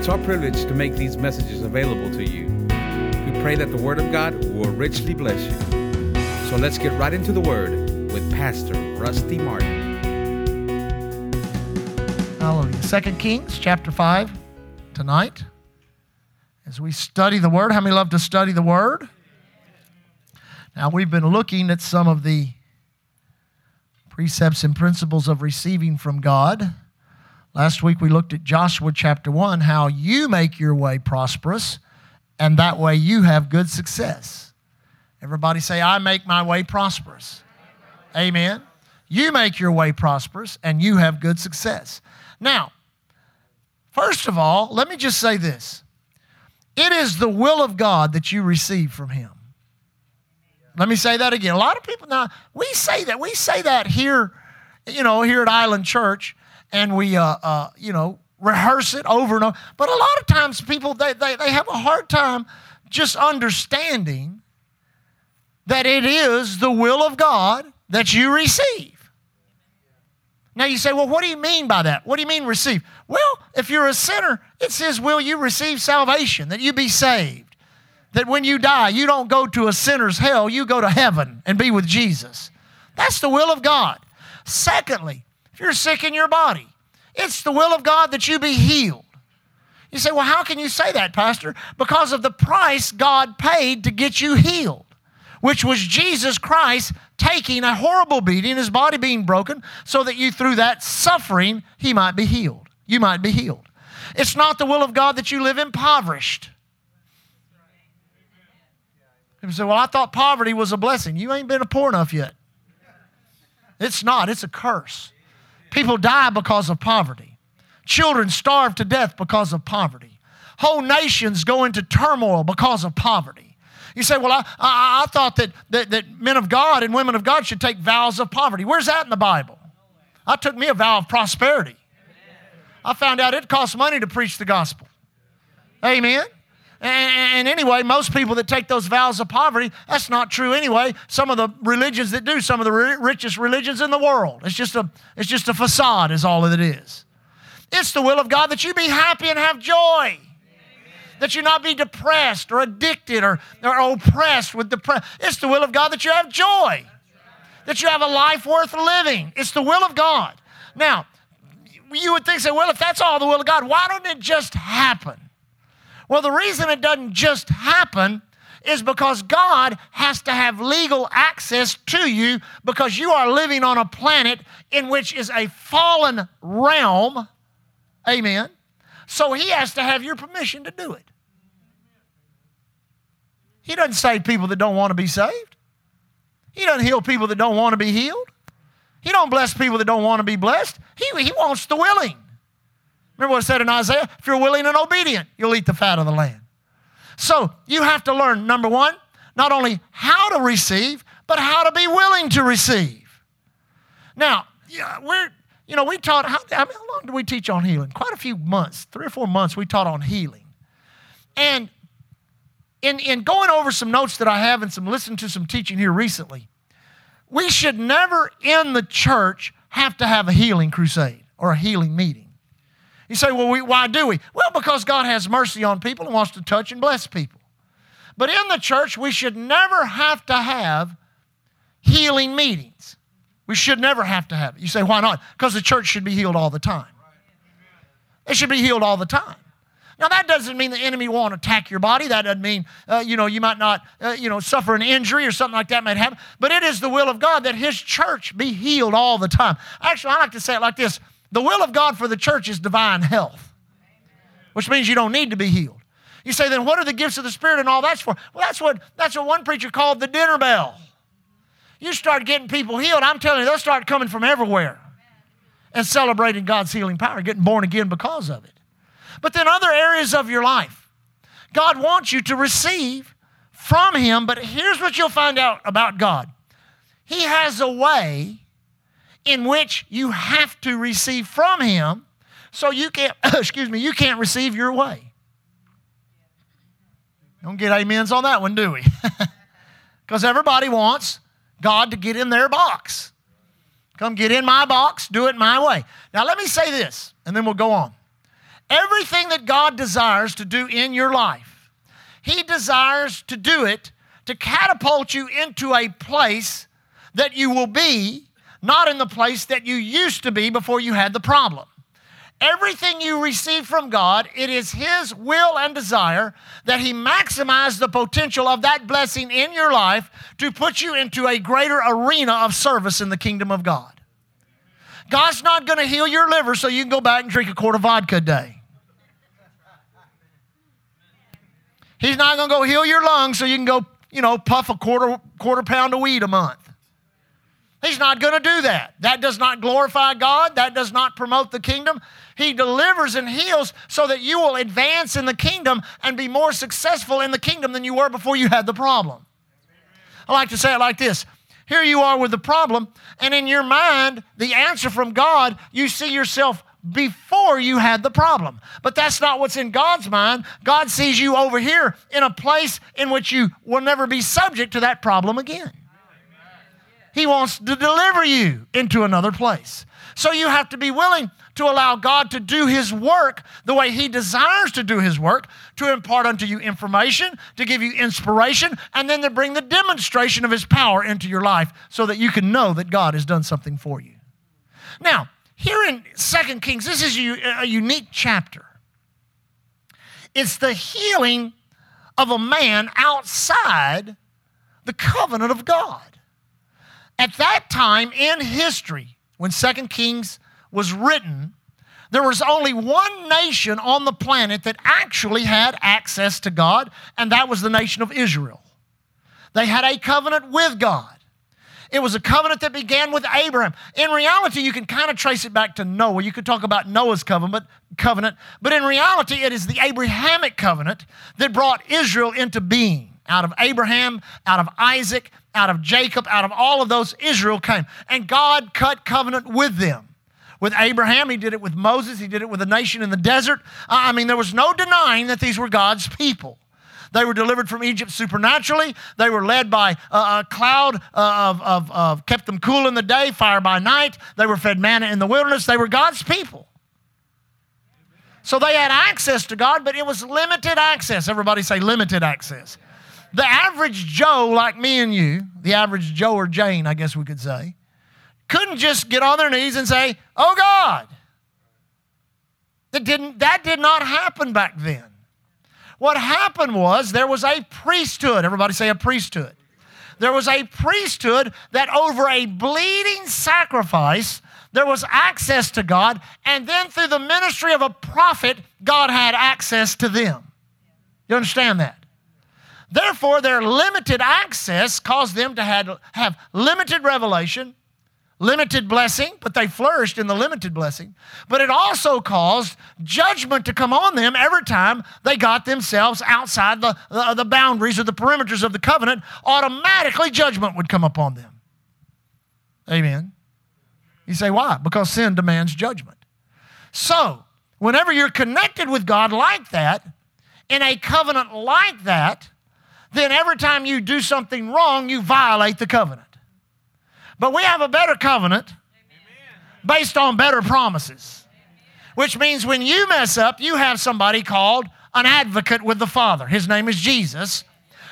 It's our privilege to make these messages available to you. We pray that the Word of God will richly bless you. So let's get right into the Word with Pastor Rusty Martin. Hallelujah. Second Kings chapter 5 tonight. As we study the Word, how many love to study the Word? Now, we've been looking at some of the precepts and principles of receiving from God. Last week we looked at Joshua chapter 1, how you make your way prosperous, and that way you have good success. Everybody say, I make my way prosperous. Amen. You make your way prosperous, and you have good success. Now, first of all, let me just say this it is the will of God that you receive from Him. Let me say that again. A lot of people now, we say that. We say that here, you know, here at Island Church, and we, uh, uh, you know, rehearse it over and over. But a lot of times people, they, they, they have a hard time just understanding that it is the will of God that you receive. Now you say, well, what do you mean by that? What do you mean receive? Well, if you're a sinner, it's His will you receive salvation, that you be saved. That when you die, you don't go to a sinner's hell, you go to heaven and be with Jesus. That's the will of God. Secondly, you're sick in your body, it's the will of God that you be healed. You say, well, how can you say that, Pastor? Because of the price God paid to get you healed, which was Jesus Christ taking a horrible beating, his body being broken, so that you, through that suffering, he might be healed. You might be healed. It's not the will of God that you live impoverished. People say, Well, I thought poverty was a blessing. You ain't been poor enough yet. It's not, it's a curse. People die because of poverty. Children starve to death because of poverty. Whole nations go into turmoil because of poverty. You say, Well, I, I, I thought that, that, that men of God and women of God should take vows of poverty. Where's that in the Bible? I took me a vow of prosperity. I found out it costs money to preach the gospel. Amen. And, anyway, most people that take those vows of poverty, that's not true anyway. Some of the religions that do, some of the richest religions in the world. It's just a, it's just a facade, is all that it is. It's the will of God that you be happy and have joy. That you not be depressed or addicted or, or oppressed with depression. It's the will of God that you have joy. That you have a life worth living. It's the will of God. Now, you would think, say, well, if that's all the will of God, why don't it just happen? Well, the reason it doesn't just happen is because God has to have legal access to you because you are living on a planet in which is a fallen realm. Amen. So he has to have your permission to do it. He doesn't save people that don't want to be saved. He doesn't heal people that don't want to be healed. He don't bless people that don't want to be blessed. He, he wants the willing. Remember what it said in Isaiah? If you're willing and obedient, you'll eat the fat of the land. So you have to learn, number one, not only how to receive, but how to be willing to receive. Now, yeah, we're, you know, we taught, how, how long did we teach on healing? Quite a few months, three or four months, we taught on healing. And in, in going over some notes that I have and some listening to some teaching here recently, we should never in the church have to have a healing crusade or a healing meeting. You say, well, we, why do we? Well, because God has mercy on people and wants to touch and bless people. But in the church, we should never have to have healing meetings. We should never have to have it. You say, why not? Because the church should be healed all the time. It should be healed all the time. Now, that doesn't mean the enemy won't attack your body. That doesn't mean, uh, you know, you might not, uh, you know, suffer an injury or something like that might happen. But it is the will of God that his church be healed all the time. Actually, I like to say it like this the will of God for the church is divine health, which means you don't need to be healed. You say, then what are the gifts of the Spirit and all that's for? Well, that's what, that's what one preacher called the dinner bell. You start getting people healed, I'm telling you, they'll start coming from everywhere and celebrating God's healing power, getting born again because of it. But then other areas of your life, God wants you to receive from Him, but here's what you'll find out about God He has a way in which you have to receive from him so you can't excuse me you can't receive your way. Don't get amens on that one do we? Because everybody wants god to get in their box. Come get in my box do it my way. Now let me say this and then we'll go on. Everything that God desires to do in your life, He desires to do it to catapult you into a place that you will be, not in the place that you used to be before you had the problem. Everything you receive from God, it is His will and desire that He maximize the potential of that blessing in your life to put you into a greater arena of service in the kingdom of God. God's not going to heal your liver so you can go back and drink a quart of vodka a day. He's not going to go heal your lungs so you can go, you know, puff a quarter, quarter pound of weed a month. He's not going to do that. That does not glorify God. That does not promote the kingdom. He delivers and heals so that you will advance in the kingdom and be more successful in the kingdom than you were before you had the problem. I like to say it like this Here you are with the problem, and in your mind, the answer from God, you see yourself before you had the problem. But that's not what's in God's mind. God sees you over here in a place in which you will never be subject to that problem again. He wants to deliver you into another place. So you have to be willing to allow God to do His work the way He desires to do His work, to impart unto you information, to give you inspiration, and then to bring the demonstration of His power into your life so that you can know that God has done something for you. Now, here in Second Kings, this is a unique chapter. It's the healing of a man outside the covenant of God. At that time in history, when Second Kings was written, there was only one nation on the planet that actually had access to God, and that was the nation of Israel. They had a covenant with God. It was a covenant that began with Abraham. In reality, you can kind of trace it back to Noah. You could talk about Noah's covenant, covenant, but in reality, it is the Abrahamic covenant that brought Israel into being. Out of Abraham, out of Isaac, out of Jacob, out of all of those, Israel came. And God cut covenant with them. With Abraham, he did it with Moses, he did it with a nation in the desert. I mean, there was no denying that these were God's people. They were delivered from Egypt supernaturally. They were led by a, cloud of, of, of, kept them cool in the day, fire by night. They were fed manna in the wilderness. They were God's people. So they had access to God, but it was limited access. Everybody say limited access. The average Joe, like me and you, the average Joe or Jane, I guess we could say, couldn't just get on their knees and say, Oh God. That, didn't, that did not happen back then. What happened was there was a priesthood. Everybody say a priesthood. There was a priesthood that over a bleeding sacrifice, there was access to God, and then through the ministry of a prophet, God had access to them. You understand that? Therefore, their limited access caused them to have, have limited revelation, limited blessing, but they flourished in the limited blessing. But it also caused judgment to come on them every time they got themselves outside the, the, the boundaries or the perimeters of the covenant. Automatically, judgment would come upon them. Amen. You say, why? Because sin demands judgment. So, whenever you're connected with God like that, in a covenant like that, then every time you do something wrong, you violate the covenant. But we have a better covenant based on better promises, which means when you mess up, you have somebody called an advocate with the Father. His name is Jesus,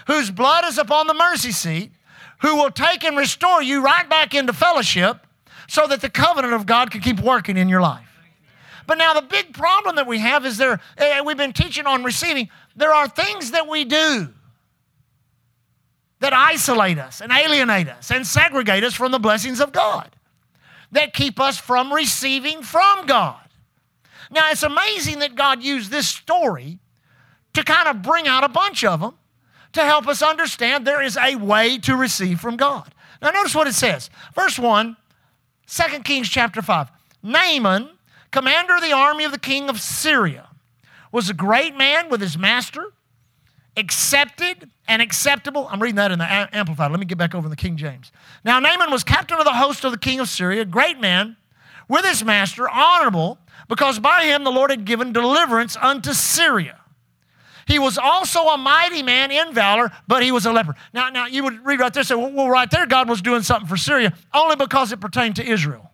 whose blood is upon the mercy seat, who will take and restore you right back into fellowship so that the covenant of God can keep working in your life. But now the big problem that we have is there, eh, we've been teaching on receiving, there are things that we do that isolate us and alienate us and segregate us from the blessings of God, that keep us from receiving from God. Now, it's amazing that God used this story to kind of bring out a bunch of them to help us understand there is a way to receive from God. Now, notice what it says. Verse 1, 2 Kings chapter 5. Naaman, commander of the army of the king of Syria, was a great man with his master accepted and acceptable. I'm reading that in the Amplified. Let me get back over in the King James. Now, Naaman was captain of the host of the king of Syria, great man, with his master, honorable, because by him the Lord had given deliverance unto Syria. He was also a mighty man in valor, but he was a leper. Now, now you would read right there, say, well, right there, God was doing something for Syria only because it pertained to Israel.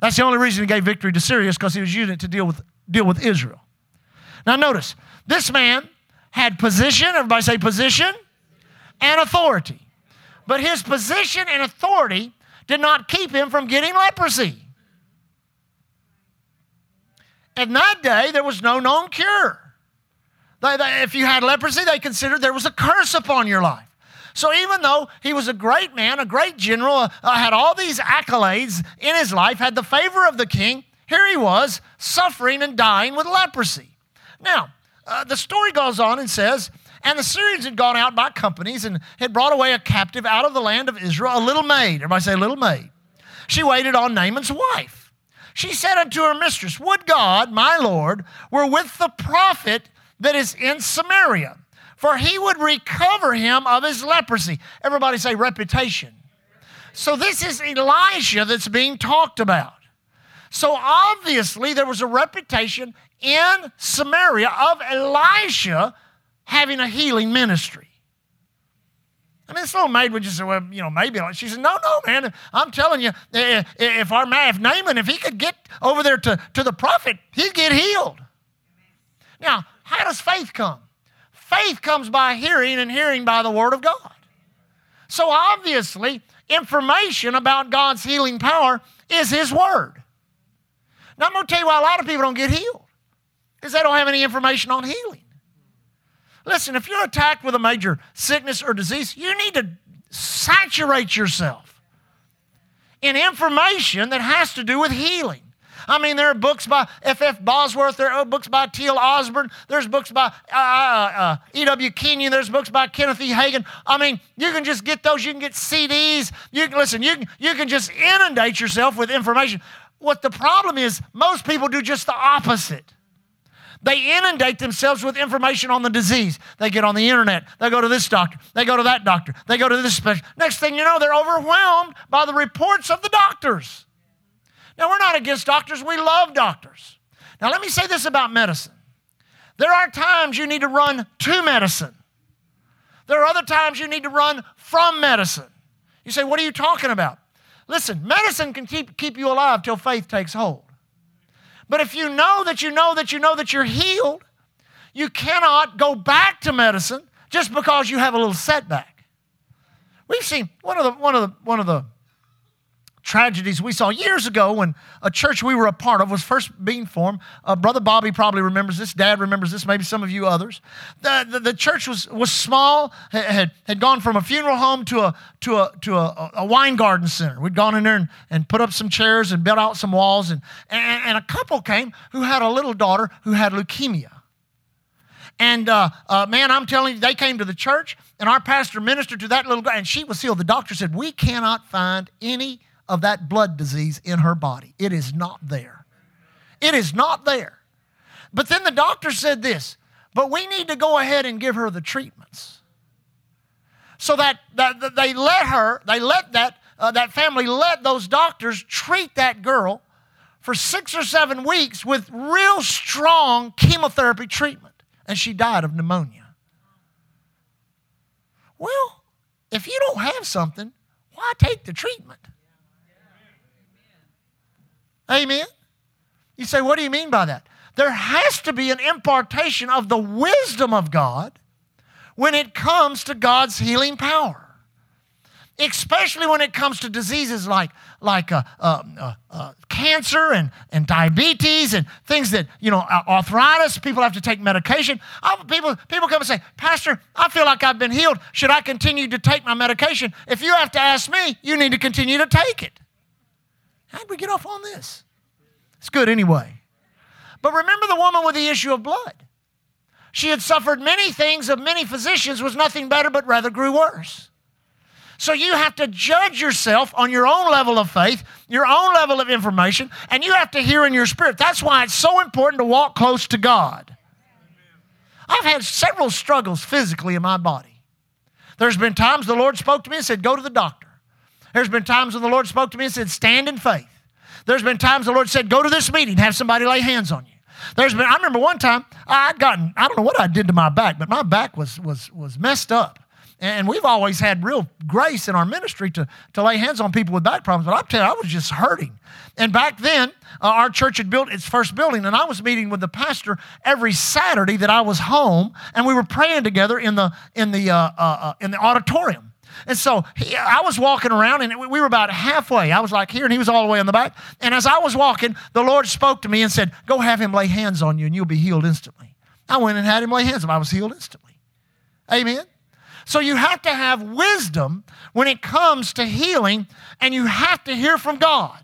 That's the only reason he gave victory to Syria is because he was using it to deal with, deal with Israel. Now, notice, this man had position, everybody say position, and authority. But his position and authority did not keep him from getting leprosy. In that day, there was no known cure. They, they, if you had leprosy, they considered there was a curse upon your life. So even though he was a great man, a great general, uh, had all these accolades in his life, had the favor of the king, here he was suffering and dying with leprosy. Now, uh, the story goes on and says, and the Syrians had gone out by companies and had brought away a captive out of the land of Israel, a little maid. Everybody say, little maid. She waited on Naaman's wife. She said unto her mistress, Would God, my Lord, were with the prophet that is in Samaria, for he would recover him of his leprosy. Everybody say reputation. So this is Elisha that's being talked about. So obviously there was a reputation in Samaria of Elisha having a healing ministry. I mean, this little maid would just say, well, you know, maybe. She said, no, no, man. I'm telling you, if our man, if Naaman, if he could get over there to, to the prophet, he'd get healed. Now, how does faith come? Faith comes by hearing, and hearing by the word of God. So obviously, information about God's healing power is his word. Now, I'm going to tell you why a lot of people don't get healed, because they don't have any information on healing. Listen, if you're attacked with a major sickness or disease, you need to saturate yourself in information that has to do with healing. I mean, there are books by F.F. Bosworth, there are books by T.L. Osborn, there's books by uh, uh, uh E.W. Kenyon, there's books by Kenneth E. Hagin. I mean, you can just get those, you can get CDs, you can listen, you can, you can just inundate yourself with information. What the problem is, most people do just the opposite. They inundate themselves with information on the disease. They get on the internet. They go to this doctor. They go to that doctor. They go to this specialist. Next thing you know, they're overwhelmed by the reports of the doctors. Now, we're not against doctors, we love doctors. Now, let me say this about medicine there are times you need to run to medicine, there are other times you need to run from medicine. You say, What are you talking about? Listen, medicine can keep, keep you alive till faith takes hold. But if you know that you know that you know that you're healed, you cannot go back to medicine just because you have a little setback. We've seen one of the one of the one of the tragedies we saw years ago when a church we were a part of was first being formed. Uh, Brother Bobby probably remembers this. Dad remembers this. Maybe some of you others. The, the, the, church was, was small, had, had gone from a funeral home to a, to a, to a, a wine garden center. We'd gone in there and, and put up some chairs and built out some walls. And, and, and a couple came who had a little daughter who had leukemia. And uh, uh, man, I'm telling you, they came to the church, and our pastor ministered to that little girl, and she was healed. The doctor said, We cannot find any of that blood disease in her body. It is not there. It is not there. But then the doctor said this, but we need to go ahead and give her the treatments. So that, that, that they let her, they let that, uh, that family let those doctors treat that girl for six or seven weeks with real strong chemotherapy treatment. And she died of pneumonia. Well, if you don't have something, why take the treatment? Amen? You say, what do you mean by that? There has to be an impartation of the wisdom of God when it comes to God's healing power. Especially when it comes to diseases like, like uh, uh, uh, uh cancer and, and diabetes and things that, you know, arthritis, people have to take medication. People, people come and say, Pastor, I feel like I've been healed. Should I continue to take my medication? If you have to ask me, you need to continue to take it. How did we get off on this? It's good anyway. But remember the woman with the issue of blood. She had suffered many things of many physicians, was nothing better, but rather grew worse. So you have to judge yourself on your own level of faith, your own level of information, and you have to hear in your spirit. That's why it's so important to walk close to God. I've had several struggles physically in my body. There's been times the Lord spoke to me and said, Go to the doctor. There's been times when the Lord spoke to me and said, Stand in faith. There's been times the Lord said, Go to this meeting, have somebody lay hands on you. There's been, I remember one time I'd gotten, I don't know what I did to my back, but my back was, was, was messed up. And we've always had real grace in our ministry to, to lay hands on people with back problems. But I'm telling you, I was just hurting. And back then, uh, our church had built its first building, and I was meeting with the pastor every Saturday that I was home, and we were praying together in the, in the, uh, uh, uh in the auditorium. And so he, I was walking around, and we were about halfway. I was like here, and he was all the way in the back. And as I was walking, the Lord spoke to me and said, Go have him lay hands on you, and you'll be healed instantly. I went and had him lay hands on me. I was healed instantly. Amen. So you have to have wisdom when it comes to healing, and you have to hear from God.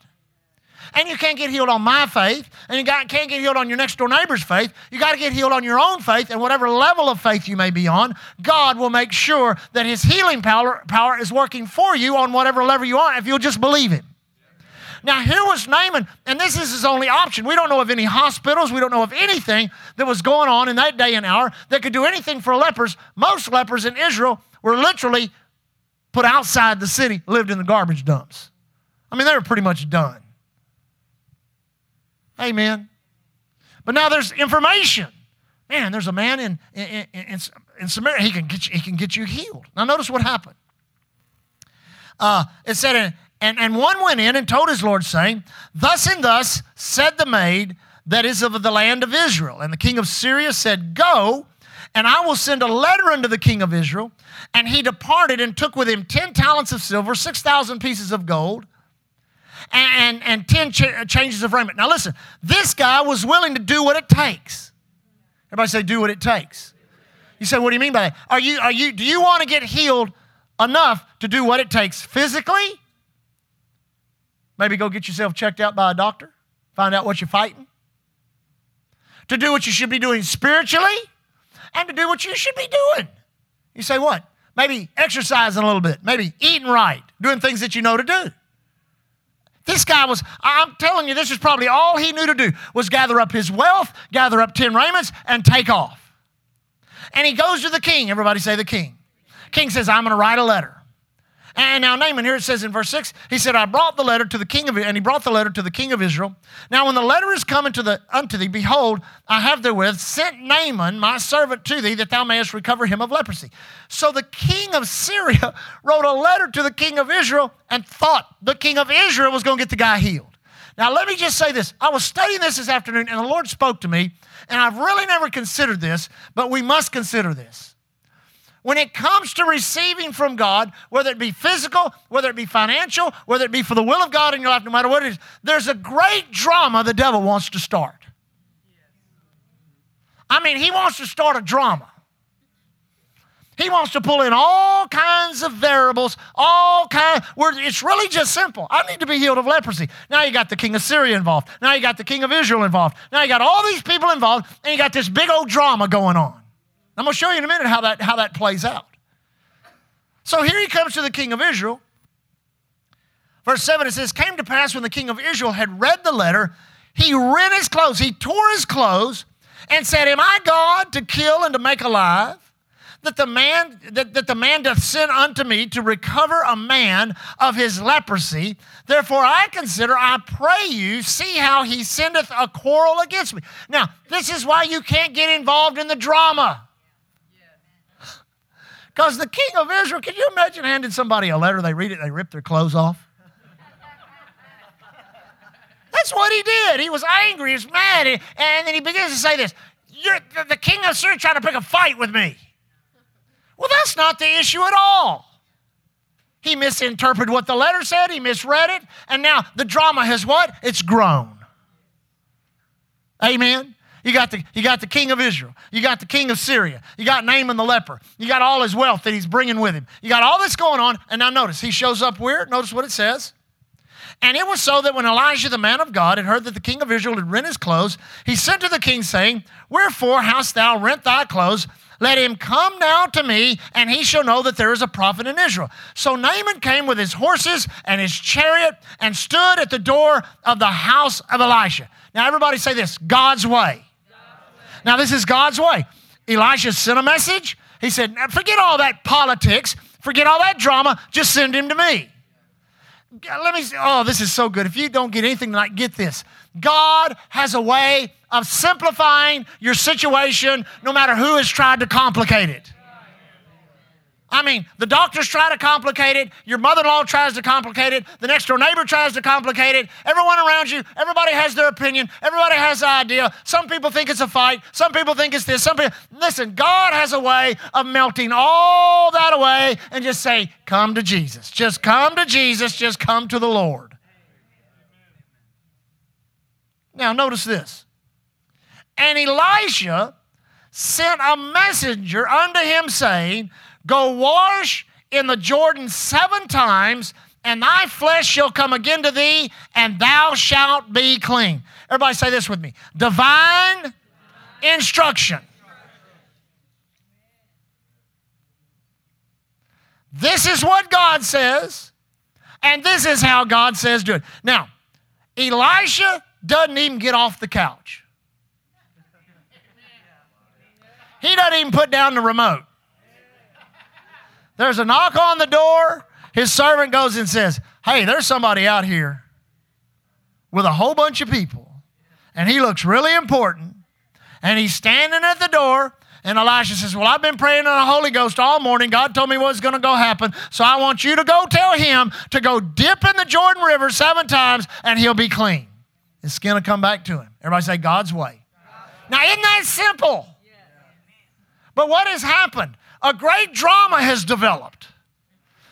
And you can't get healed on my faith, and you got, can't get healed on your next door neighbor's faith. You got to get healed on your own faith, and whatever level of faith you may be on, God will make sure that His healing power, power is working for you on whatever level you are if you'll just believe Him. Now, here was Naaman, and this is his only option. We don't know of any hospitals, we don't know of anything that was going on in that day and hour that could do anything for lepers. Most lepers in Israel were literally put outside the city, lived in the garbage dumps. I mean, they were pretty much done. Amen. But now there's information. Man, there's a man in, in, in, in Samaria. He can, get you, he can get you healed. Now, notice what happened. Uh, it said, and, and one went in and told his Lord, saying, Thus and thus said the maid that is of the land of Israel. And the king of Syria said, Go, and I will send a letter unto the king of Israel. And he departed and took with him 10 talents of silver, 6,000 pieces of gold, and, and, and 10 ch- uh, changes of raiment. Now, listen, this guy was willing to do what it takes. Everybody say, do what it takes. You say, what do you mean by that? Are you, are you, do you want to get healed enough to do what it takes physically? Maybe go get yourself checked out by a doctor, find out what you're fighting. To do what you should be doing spiritually, and to do what you should be doing. You say, what? Maybe exercising a little bit, maybe eating right, doing things that you know to do. This guy was, I'm telling you, this is probably all he knew to do was gather up his wealth, gather up 10 raiments, and take off. And he goes to the king. Everybody say the king. King says, I'm going to write a letter. And now Naaman, here it says in verse 6, he said, I brought the letter to the king of and he brought the letter to the king of Israel. Now when the letter is coming to the unto thee, behold, I have therewith sent Naaman, my servant, to thee, that thou mayest recover him of leprosy. So the king of Syria wrote a letter to the king of Israel and thought the king of Israel was going to get the guy healed. Now let me just say this. I was studying this this afternoon, and the Lord spoke to me, and I've really never considered this, but we must consider this. When it comes to receiving from God, whether it be physical, whether it be financial, whether it be for the will of God in your life, no matter what it is, there's a great drama the devil wants to start. I mean, he wants to start a drama. He wants to pull in all kinds of variables, all kind. Where it's really just simple. I need to be healed of leprosy. Now you got the king of Syria involved. Now you got the king of Israel involved. Now you got all these people involved, and you got this big old drama going on. I'm going to show you in a minute how that, how that plays out. So here he comes to the king of Israel. Verse 7 it says, Came to pass when the king of Israel had read the letter, he rent his clothes, he tore his clothes, and said, Am I God to kill and to make alive? That the man that, that the man doth send unto me to recover a man of his leprosy. Therefore I consider, I pray you, see how he sendeth a quarrel against me. Now, this is why you can't get involved in the drama. Because the king of Israel, can you imagine handing somebody a letter, they read it, they rip their clothes off? That's what he did. He was angry, he was mad, and then he begins to say this You're, the king of Syria trying to pick a fight with me. Well, that's not the issue at all. He misinterpreted what the letter said, he misread it, and now the drama has what? It's grown. Amen. You got, the, you got the king of Israel. You got the king of Syria. You got Naaman the leper. You got all his wealth that he's bringing with him. You got all this going on. And now notice, he shows up where? Notice what it says. And it was so that when Elijah the man of God had heard that the king of Israel had rent his clothes, he sent to the king, saying, Wherefore hast thou rent thy clothes? Let him come now to me, and he shall know that there is a prophet in Israel. So Naaman came with his horses and his chariot and stood at the door of the house of Elisha. Now, everybody say this God's way. Now, this is God's way. Elisha sent a message. He said, Forget all that politics, forget all that drama, just send him to me. Let me, oh, this is so good. If you don't get anything tonight, get this. God has a way of simplifying your situation no matter who has tried to complicate it. I mean, the doctors try to complicate it. Your mother in law tries to complicate it. The next door neighbor tries to complicate it. Everyone around you, everybody has their opinion. Everybody has an idea. Some people think it's a fight. Some people think it's this. Some people, listen, God has a way of melting all that away and just say, Come to Jesus. Just come to Jesus. Just come to the Lord. Now, notice this. And Elisha sent a messenger unto him, saying, Go wash in the Jordan seven times, and thy flesh shall come again to thee, and thou shalt be clean. Everybody say this with me divine instruction. This is what God says, and this is how God says do it. Now, Elisha doesn't even get off the couch. He doesn't even put down the remote. There's a knock on the door. His servant goes and says, Hey, there's somebody out here with a whole bunch of people, and he looks really important. And he's standing at the door, and Elisha says, Well, I've been praying in the Holy Ghost all morning. God told me what's going to go happen. So I want you to go tell him to go dip in the Jordan River seven times, and he'll be clean. His skin will come back to him. Everybody say, God's way. Now, isn't that simple? But what has happened? A great drama has developed.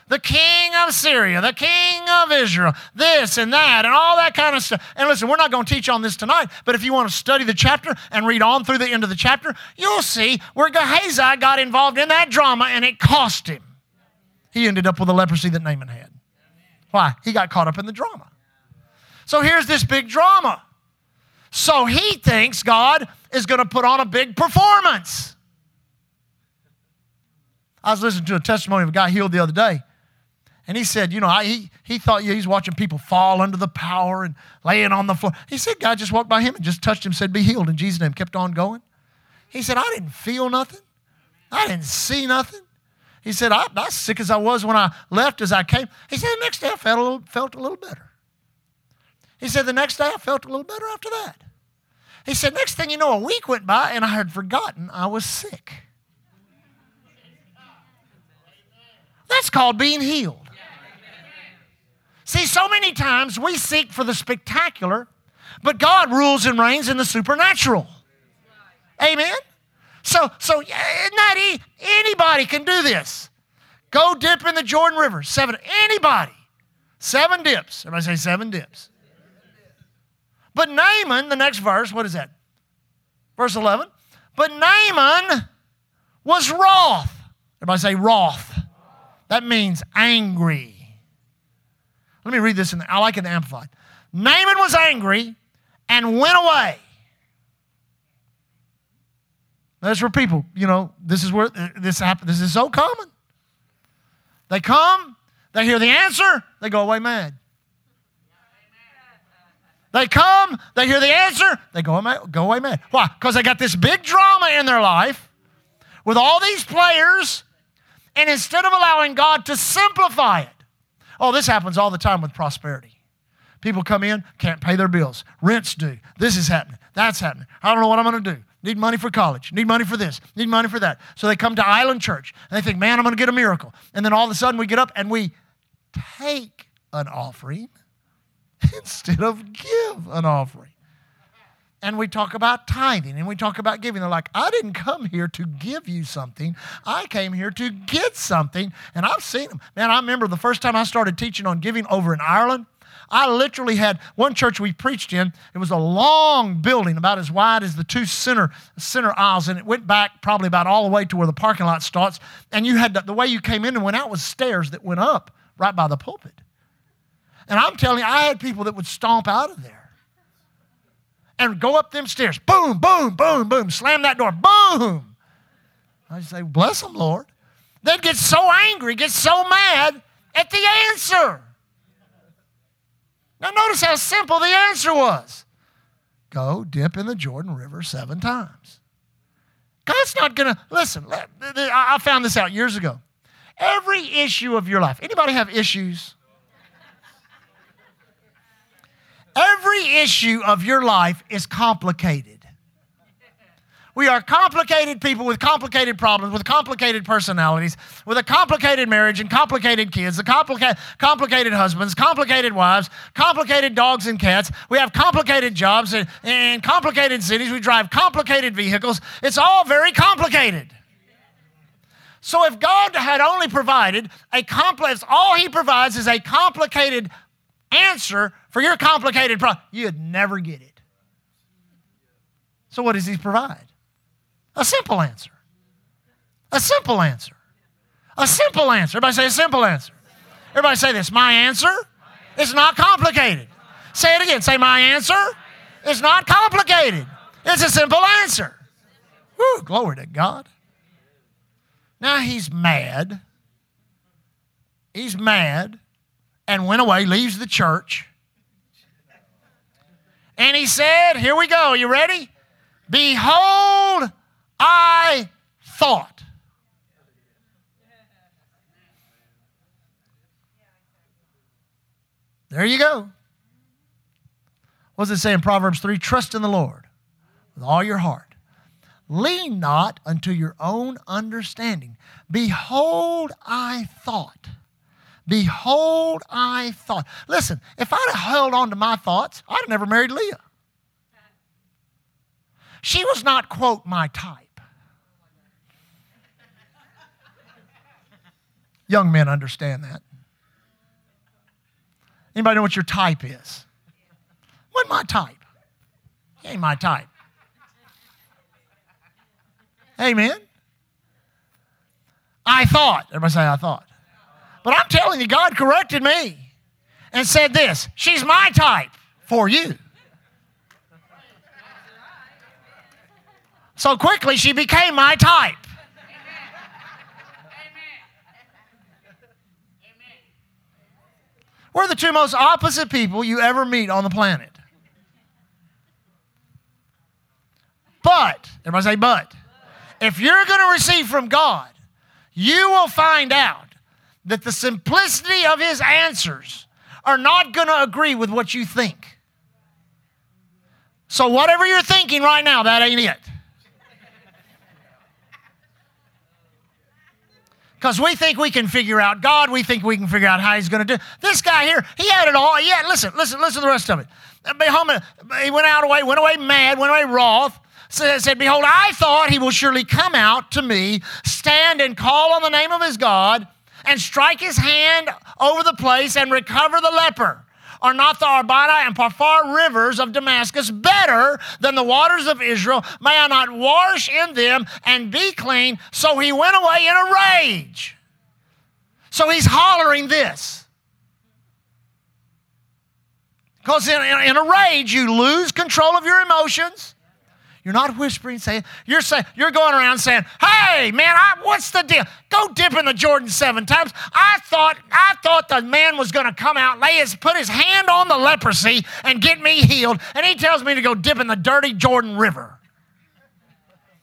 The king of Syria, the king of Israel, this and that, and all that kind of stuff. And listen, we're not going to teach on this tonight, but if you want to study the chapter and read on through the end of the chapter, you'll see where Gehazi got involved in that drama and it cost him. He ended up with the leprosy that Naaman had. Why? He got caught up in the drama. So here's this big drama. So he thinks God is going to put on a big performance. I was listening to a testimony of a guy healed the other day. And he said, you know, I, he, he thought yeah, he's watching people fall under the power and laying on the floor. He said, God just walked by him and just touched him, said, be healed in Jesus' name, kept on going. He said, I didn't feel nothing. I didn't see nothing. He said, I, I was sick as I was when I left as I came. He said, the next day I felt a little, felt a little better. He said, the next day I felt a little better after that. He said, next thing you know, a week went by and I had forgotten I was sick. That's called being healed. See, so many times we seek for the spectacular, but God rules and reigns in the supernatural. Amen? So, so isn't that e- anybody can do this? Go dip in the Jordan River. Seven, anybody. Seven dips. Everybody say seven dips. But Naaman, the next verse, what is that? Verse 11. But Naaman was wroth. Everybody say wroth. That means angry. Let me read this in the, I like it Amplified. Naaman was angry and went away. That's where people, you know, this is where uh, this happens. This is so common. They come, they hear the answer, they go away mad. They come, they hear the answer, they go away, go away mad. Why? Because they got this big drama in their life with all these players and instead of allowing God to simplify it, oh, this happens all the time with prosperity. People come in, can't pay their bills. Rents due. This is happening. That's happening. I don't know what I'm going to do. Need money for college. Need money for this. Need money for that. So they come to Island Church and they think, man, I'm going to get a miracle. And then all of a sudden we get up and we take an offering instead of give an offering and we talk about tithing and we talk about giving. They're like, I didn't come here to give you something. I came here to get something. And I've seen them. Man, I remember the first time I started teaching on giving over in Ireland. I literally had one church we preached in. It was a long building, about as wide as the two center center aisles, and it went back probably about all the way to where the parking lot starts. And you had the, the way you came in and went out was stairs that went up right by the pulpit. And I'm telling you, I had people that would stomp out of there and go up them stairs. Boom, boom, boom, boom. Slam that door. Boom. I say, bless them, Lord. They'd get so angry, get so mad at the answer. Now, notice how simple the answer was go dip in the Jordan River seven times. God's not going to, listen, I found this out years ago. Every issue of your life, anybody have issues? Every issue of your life is complicated. We are complicated people with complicated problems, with complicated personalities, with a complicated marriage and complicated kids, the complica- complicated husbands, complicated wives, complicated dogs and cats. We have complicated jobs and, and complicated cities. We drive complicated vehicles. It's all very complicated. So if God had only provided a complex, all He provides is a complicated answer for your complicated problem, you'd never get it. So what does He provide? A simple answer. A simple answer. A simple answer. Everybody say a simple answer. Everybody say this. My answer is not complicated. Say it again. Say my answer is not complicated. It's a simple answer. Woo, glory to God. Now he's mad. He's mad and went away, leaves the church. And he said, Here we go. You ready? Behold, I thought. There you go. What does it say in Proverbs 3? Trust in the Lord with all your heart. Lean not unto your own understanding. Behold, I thought. Behold, I thought. Listen, if I'd have held on to my thoughts, I'd have never married Leah. She was not, quote, my type. Young men understand that. Anybody know what your type is? What my type? He ain't my type. Amen. I thought. Everybody say, I thought. But I'm telling you, God corrected me and said this She's my type for you. So quickly, she became my type. We're the two most opposite people you ever meet on the planet. But, everybody say, but, if you're going to receive from God, you will find out that the simplicity of His answers are not going to agree with what you think. So, whatever you're thinking right now, that ain't it. Because we think we can figure out God, we think we can figure out how He's going to do. This guy here, he had it all. Yeah, listen, listen, listen to the rest of it. Uh, Behold, he went out away, went away mad, went away wroth. Said, Behold, I thought he will surely come out to me, stand and call on the name of his God, and strike his hand over the place and recover the leper. Are not the Abana and Pharpar rivers of Damascus better than the waters of Israel? May I not wash in them and be clean? So he went away in a rage. So he's hollering this. Because in, in, in, a rage, you lose control of your emotions. You're not whispering, saying, you're saying, you're going around saying, hey, man, I, what's the deal? Go dip in the Jordan seven times. I thought, I thought the man was going to come out, lay his, put his hand on the leprosy and get me healed. And he tells me to go dip in the dirty Jordan River.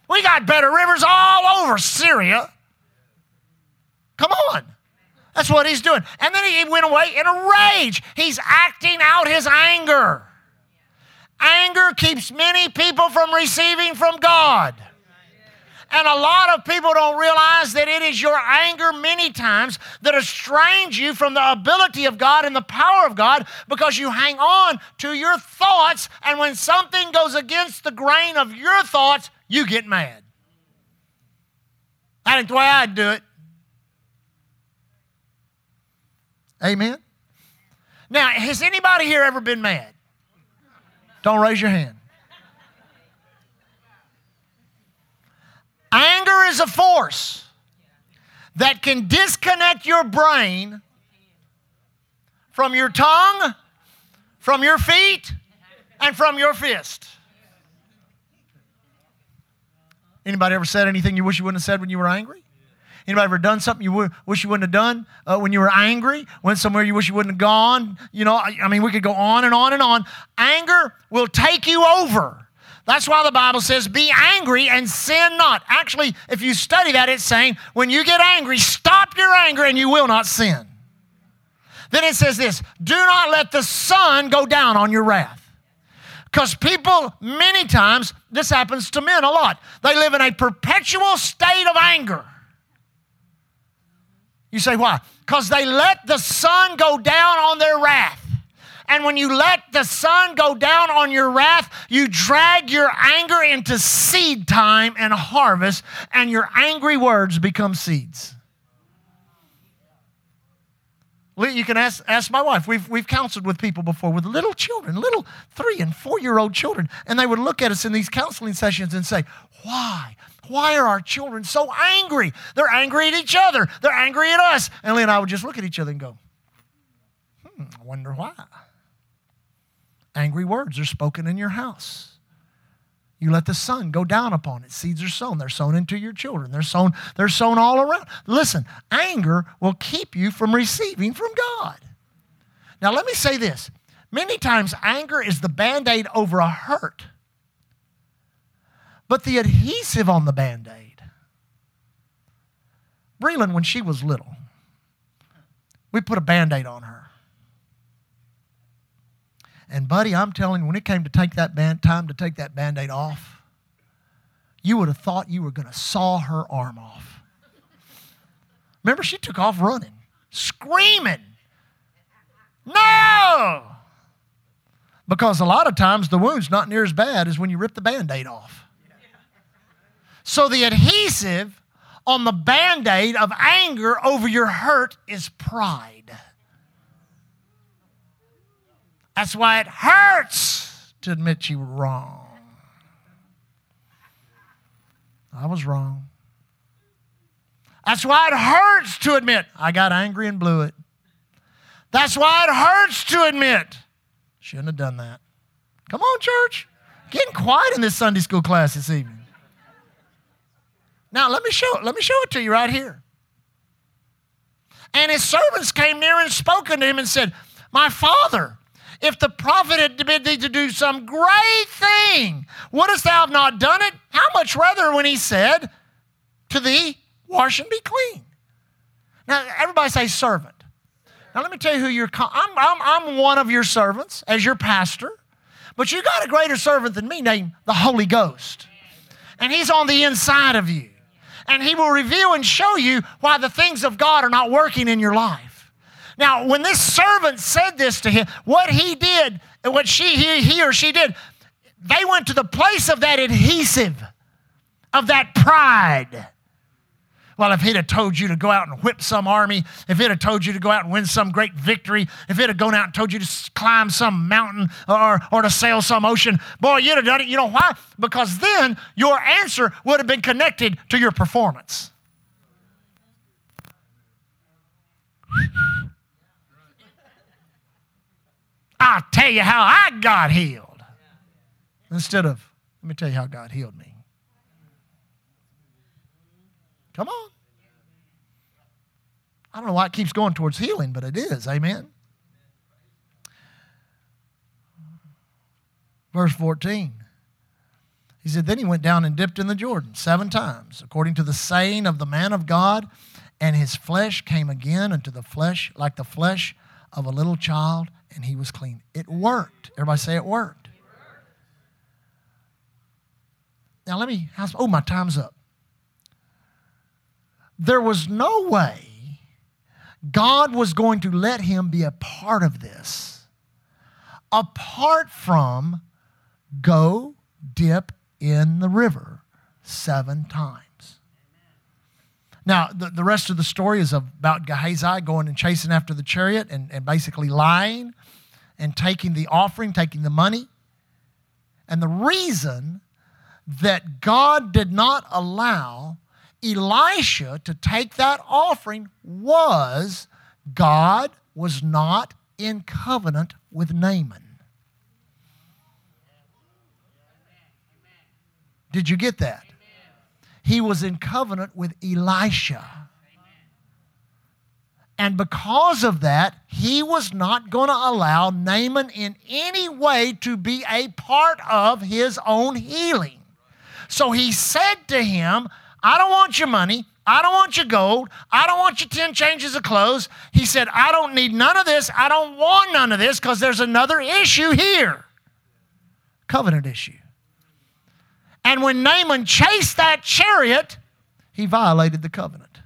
We got better rivers all over Syria. Come on. That's what he's doing. And then he went away in a rage. He's acting out his anger. Anger keeps many people from receiving from God. And a lot of people don't realize that it is your anger many times that estrange you from the ability of God and the power of God because you hang on to your thoughts. And when something goes against the grain of your thoughts, you get mad. That ain't the way I'd do it. Amen. Now, has anybody here ever been mad? Don't raise your hand. Anger is a force that can disconnect your brain from your tongue, from your feet, and from your fist. Anybody ever said anything you wish you wouldn't have said when you were angry? Anybody ever done something you wish you wouldn't have done uh, when you were angry? Went somewhere you wish you wouldn't have gone? You know, I, I mean, we could go on and on and on. Anger will take you over. That's why the Bible says, be angry and sin not. Actually, if you study that, it's saying, when you get angry, stop your anger and you will not sin. Then it says this do not let the sun go down on your wrath. Because people, many times, this happens to men a lot. They live in a perpetual state of anger. You say, why? Because they let the sun go down on their wrath. And when you let the sun go down on your wrath, you drag your anger into seed time and harvest, and your angry words become seeds. You can ask, ask my wife. We've, we've counseled with people before with little children, little three and four year old children, and they would look at us in these counseling sessions and say, Why? Why are our children so angry? They're angry at each other, they're angry at us. And Lee and I would just look at each other and go, Hmm, I wonder why. Angry words are spoken in your house. You let the sun go down upon it. Seeds are sown. They're sown into your children. They're sown, they're sown all around. Listen, anger will keep you from receiving from God. Now, let me say this. Many times, anger is the band aid over a hurt, but the adhesive on the band aid. Breland, when she was little, we put a band aid on her. And buddy, I'm telling you, when it came to take that band, time to take that band-aid off, you would have thought you were going to saw her arm off. Remember, she took off running, screaming. No! Because a lot of times the wound's not near as bad as when you rip the band-aid off. So the adhesive on the band-aid of anger over your hurt is pride. That's why it hurts to admit you were wrong. I was wrong. That's why it hurts to admit I got angry and blew it. That's why it hurts to admit shouldn't have done that. Come on, church. Getting quiet in this Sunday school class this evening. Now let me show it. Let me show it to you right here. And his servants came near and spoke unto him and said, My father, if the prophet had bid thee to do some great thing, wouldst thou have not done it? How much rather when he said to thee, Wash and be clean? Now, everybody say servant. Now, let me tell you who you're. I'm, I'm, I'm one of your servants as your pastor, but you got a greater servant than me named the Holy Ghost. And he's on the inside of you. And he will reveal and show you why the things of God are not working in your life. Now, when this servant said this to him, what he did, what she, he, he or she did, they went to the place of that adhesive, of that pride. Well, if he'd have told you to go out and whip some army, if he'd have told you to go out and win some great victory, if he'd have gone out and told you to climb some mountain or, or to sail some ocean, boy, you'd have done it. You know why? Because then your answer would have been connected to your performance. I'll tell you how I got healed. Instead of, let me tell you how God healed me. Come on. I don't know why it keeps going towards healing, but it is. Amen. Verse 14. He said, Then he went down and dipped in the Jordan seven times, according to the saying of the man of God, and his flesh came again unto the flesh like the flesh of a little child, and he was clean. It worked. Everybody say it worked. Now let me, oh, my time's up. There was no way God was going to let him be a part of this apart from go dip in the river seven times. Now, the, the rest of the story is about Gehazi going and chasing after the chariot and, and basically lying and taking the offering, taking the money. And the reason that God did not allow Elisha to take that offering was God was not in covenant with Naaman. Did you get that? He was in covenant with Elisha. And because of that, he was not going to allow Naaman in any way to be a part of his own healing. So he said to him, I don't want your money. I don't want your gold. I don't want your 10 changes of clothes. He said, I don't need none of this. I don't want none of this because there's another issue here. covenant issue. And when Naaman chased that chariot, he violated the covenant.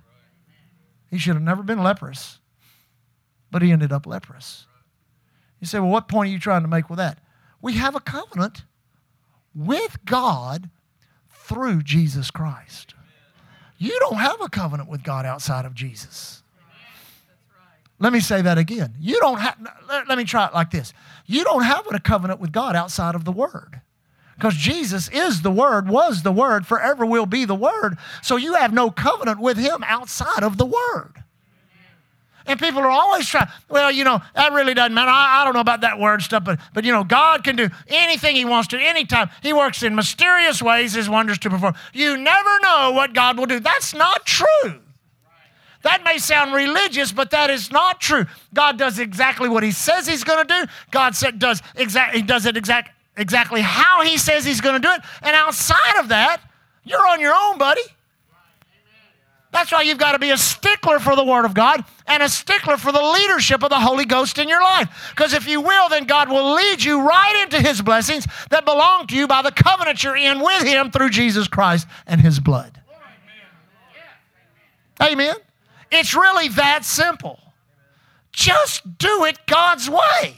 He should have never been leprous, but he ended up leprous. You say, well, what point are you trying to make with that? We have a covenant with God through Jesus Christ. You don't have a covenant with God outside of Jesus. Let me say that again. You don't have, let, me try it like this. You don't have a covenant with God outside of the Word. Because Jesus is the Word, was the Word, forever will be the Word. So you have no covenant with Him outside of the Word. And people are always trying, well, you know, that really doesn't matter. I, I, don't know about that word stuff, but, but, you know, God can do anything He wants to anytime. He works in mysterious ways, His wonders to perform. You never know what God will do. That's not true. That may sound religious, but that is not true. God does exactly what He says He's going to do. God said, does exact, He does it exact, exactly how He says He's going to do it. And outside of that, you're on your own, buddy. That's why you've got to be a stickler for the Word of God and a stickler for the leadership of the Holy Ghost in your life. Because if you will, then God will lead you right into His blessings that belong to you by the covenant you're in with Him through Jesus Christ and His blood. Amen. It's really that simple. Just do it God's way.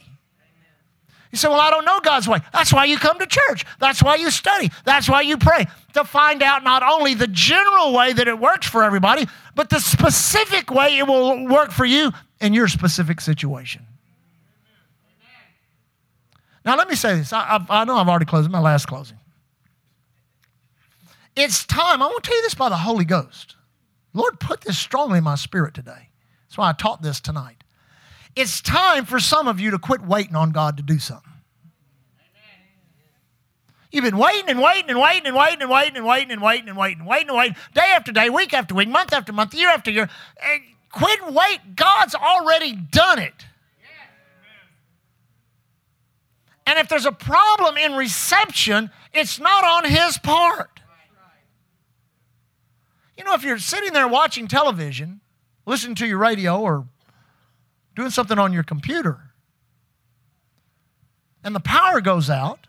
You say, Well, I don't know God's way. That's why you come to church. That's why you study. That's why you pray to find out not only the general way that it works for everybody, but the specific way it will work for you in your specific situation. Now, let me say this. I, I, I know I've already closed my last closing. It's time. I want to tell you this by the Holy Ghost. Lord put this strongly in my spirit today. That's why I taught this tonight. It's time for some of you to quit waiting on God to do something. You've been waiting and waiting and waiting and waiting and waiting and waiting and waiting and waiting and waiting and waiting, day after day, week after week, month after month, year after year. Eh, quit wait. God's already done it. And if there's a problem in reception, it's not on his part. You know, if you're sitting there watching television, listening to your radio or doing something on your computer, and the power goes out,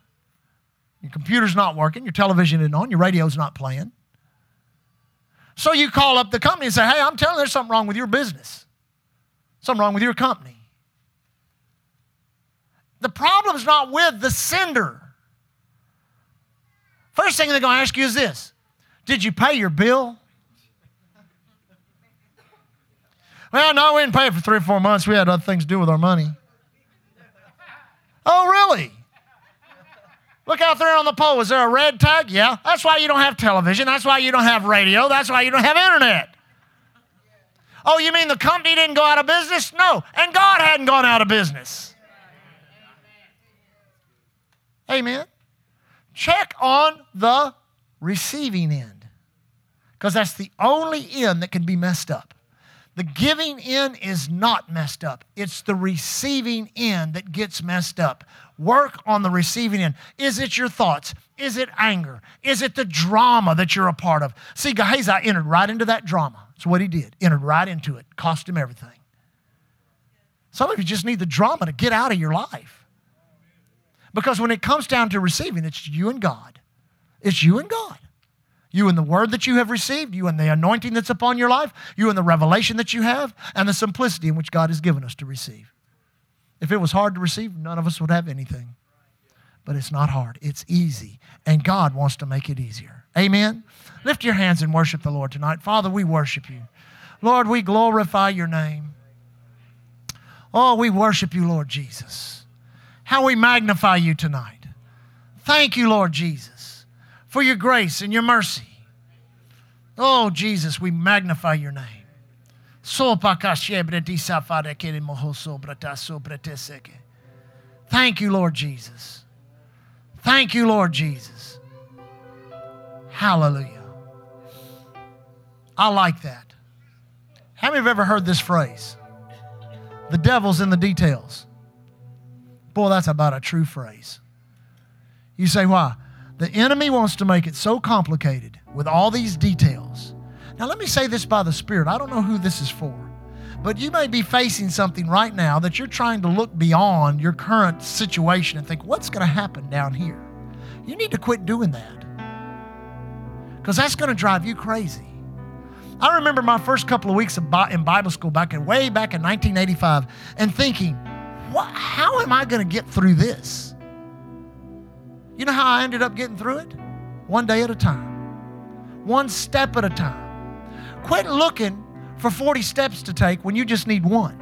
your computer's not working, your television isn't on, your radio's not playing. So you call up the company and say, hey, I'm telling you there's something wrong with your business, something wrong with your company. The problem's not with the sender. First thing they're going to ask you is this Did you pay your bill? Well, no, we didn't pay it for three or four months. We had other things to do with our money. Oh, really? Look out there on the pole. Is there a red tag? Yeah. That's why you don't have television. That's why you don't have radio. That's why you don't have internet. Oh, you mean the company didn't go out of business? No. And God hadn't gone out of business. Amen. Check on the receiving end because that's the only end that can be messed up. The giving in is not messed up. It's the receiving in that gets messed up. Work on the receiving end. Is it your thoughts? Is it anger? Is it the drama that you're a part of? See, Gehazi entered right into that drama. That's what he did. Entered right into it. Cost him everything. Some of you just need the drama to get out of your life. Because when it comes down to receiving, it's you and God. It's you and God. You and the word that you have received, you and the anointing that's upon your life, you and the revelation that you have, and the simplicity in which God has given us to receive. If it was hard to receive, none of us would have anything. But it's not hard, it's easy. And God wants to make it easier. Amen? Lift your hands and worship the Lord tonight. Father, we worship you. Lord, we glorify your name. Oh, we worship you, Lord Jesus. How we magnify you tonight. Thank you, Lord Jesus for your grace and your mercy. Oh, Jesus, we magnify your name. Thank you, Lord Jesus. Thank you, Lord Jesus. Hallelujah. I like that. How many have ever heard this phrase? The devil's in the details. Boy, that's about a true phrase. You say, why? The enemy wants to make it so complicated with all these details. Now, let me say this by the Spirit. I don't know who this is for, but you may be facing something right now that you're trying to look beyond your current situation and think, what's going to happen down here? You need to quit doing that because that's going to drive you crazy. I remember my first couple of weeks in Bible school back in way back in 1985 and thinking, what, how am I going to get through this? You know how I ended up getting through it? One day at a time, one step at a time. Quit looking for 40 steps to take when you just need one.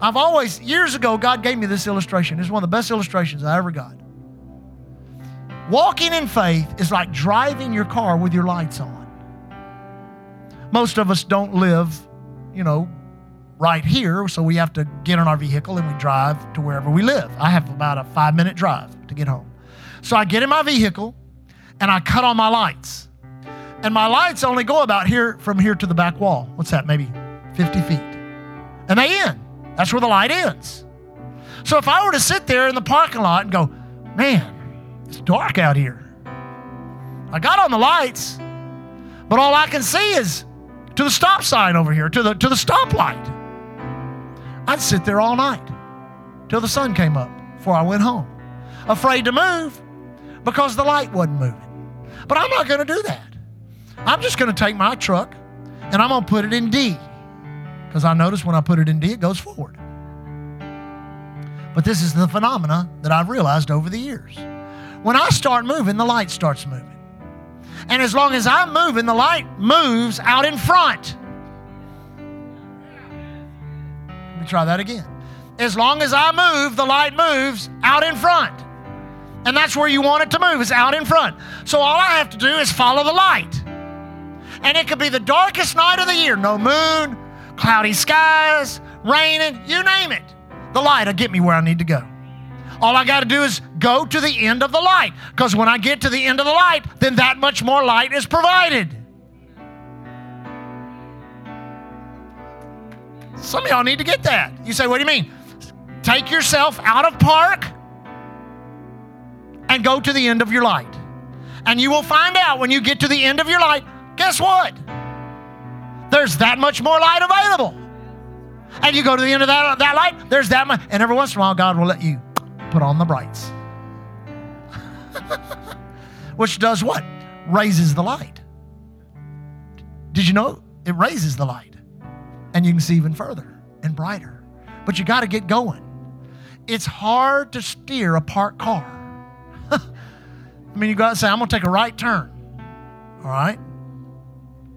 I've always, years ago, God gave me this illustration. It's one of the best illustrations I ever got. Walking in faith is like driving your car with your lights on. Most of us don't live, you know, right here, so we have to get in our vehicle and we drive to wherever we live. I have about a five minute drive to get home. So I get in my vehicle and I cut on my lights. And my lights only go about here from here to the back wall. What's that? Maybe 50 feet. And they end. That's where the light ends. So if I were to sit there in the parking lot and go, man, it's dark out here. I got on the lights, but all I can see is to the stop sign over here, to the to the stoplight. I'd sit there all night till the sun came up before I went home. Afraid to move because the light wasn't moving. But I'm not going to do that. I'm just going to take my truck and I'm going to put it in D. Because I notice when I put it in D, it goes forward. But this is the phenomena that I've realized over the years. When I start moving, the light starts moving. And as long as I'm moving, the light moves out in front. Me try that again. As long as I move, the light moves out in front. And that's where you want it to move, is out in front. So all I have to do is follow the light. And it could be the darkest night of the year no moon, cloudy skies, raining, you name it. The light will get me where I need to go. All I got to do is go to the end of the light. Because when I get to the end of the light, then that much more light is provided. Some of y'all need to get that. You say, what do you mean? Take yourself out of park and go to the end of your light. And you will find out when you get to the end of your light, guess what? There's that much more light available. And you go to the end of that, that light, there's that much. And every once in a while, God will let you put on the brights. Which does what? Raises the light. Did you know it raises the light? And you can see even further and brighter. But you got to get going. It's hard to steer a parked car. I mean, you got to say, I'm going to take a right turn. All right?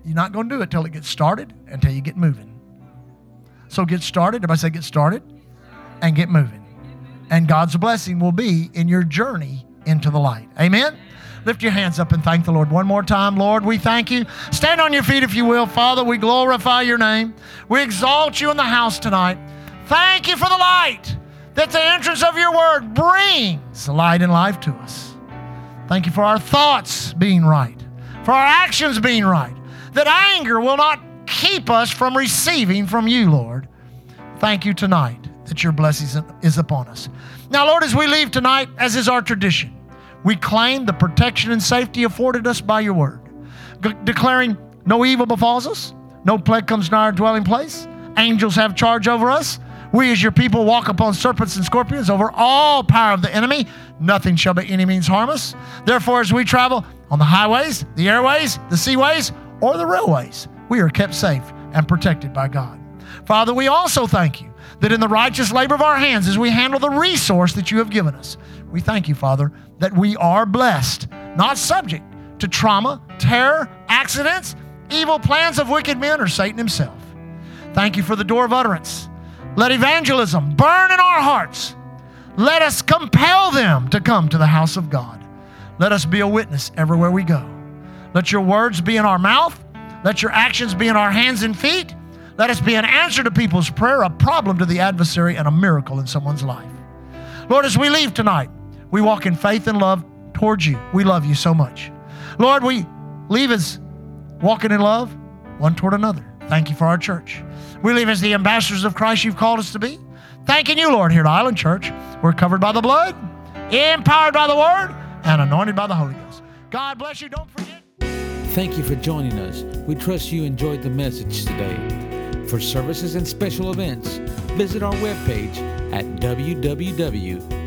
You're not going to do it till it gets started, until you get moving. So get started. Everybody say, get started and get moving and God's blessing will be in your journey into the light. Amen? Lift your hands up and thank the Lord one more time. Lord, we thank you. Stand on your feet if you will. Father, we glorify your name. We exalt you in the house tonight. Thank you for the light that the entrance of your word brings light and life to us. Thank you for our thoughts being right, for our actions being right, that anger will not keep us from receiving from you, Lord. Thank you tonight that your blessing is upon us. Now, Lord, as we leave tonight, as is our tradition, we claim the protection and safety afforded us by your word, G- declaring no evil befalls us, no plague comes nigh our dwelling place, angels have charge over us. We, as your people, walk upon serpents and scorpions over all power of the enemy. Nothing shall by any means harm us. Therefore, as we travel on the highways, the airways, the seaways, or the railways, we are kept safe and protected by God. Father, we also thank you that in the righteous labor of our hands, as we handle the resource that you have given us, we thank you, Father, that we are blessed, not subject to trauma, terror, accidents, evil plans of wicked men, or Satan himself. Thank you for the door of utterance. Let evangelism burn in our hearts. Let us compel them to come to the house of God. Let us be a witness everywhere we go. Let your words be in our mouth. Let your actions be in our hands and feet. Let us be an answer to people's prayer, a problem to the adversary, and a miracle in someone's life. Lord, as we leave tonight, we walk in faith and love towards you. We love you so much. Lord, we leave as walking in love one toward another. Thank you for our church. We leave as the ambassadors of Christ you've called us to be. Thanking you, Lord, here at Island Church. We're covered by the blood, empowered by the word, and anointed by the Holy Ghost. God bless you. Don't forget. Thank you for joining us. We trust you enjoyed the message today. For services and special events, visit our webpage at www.islandchurch.org.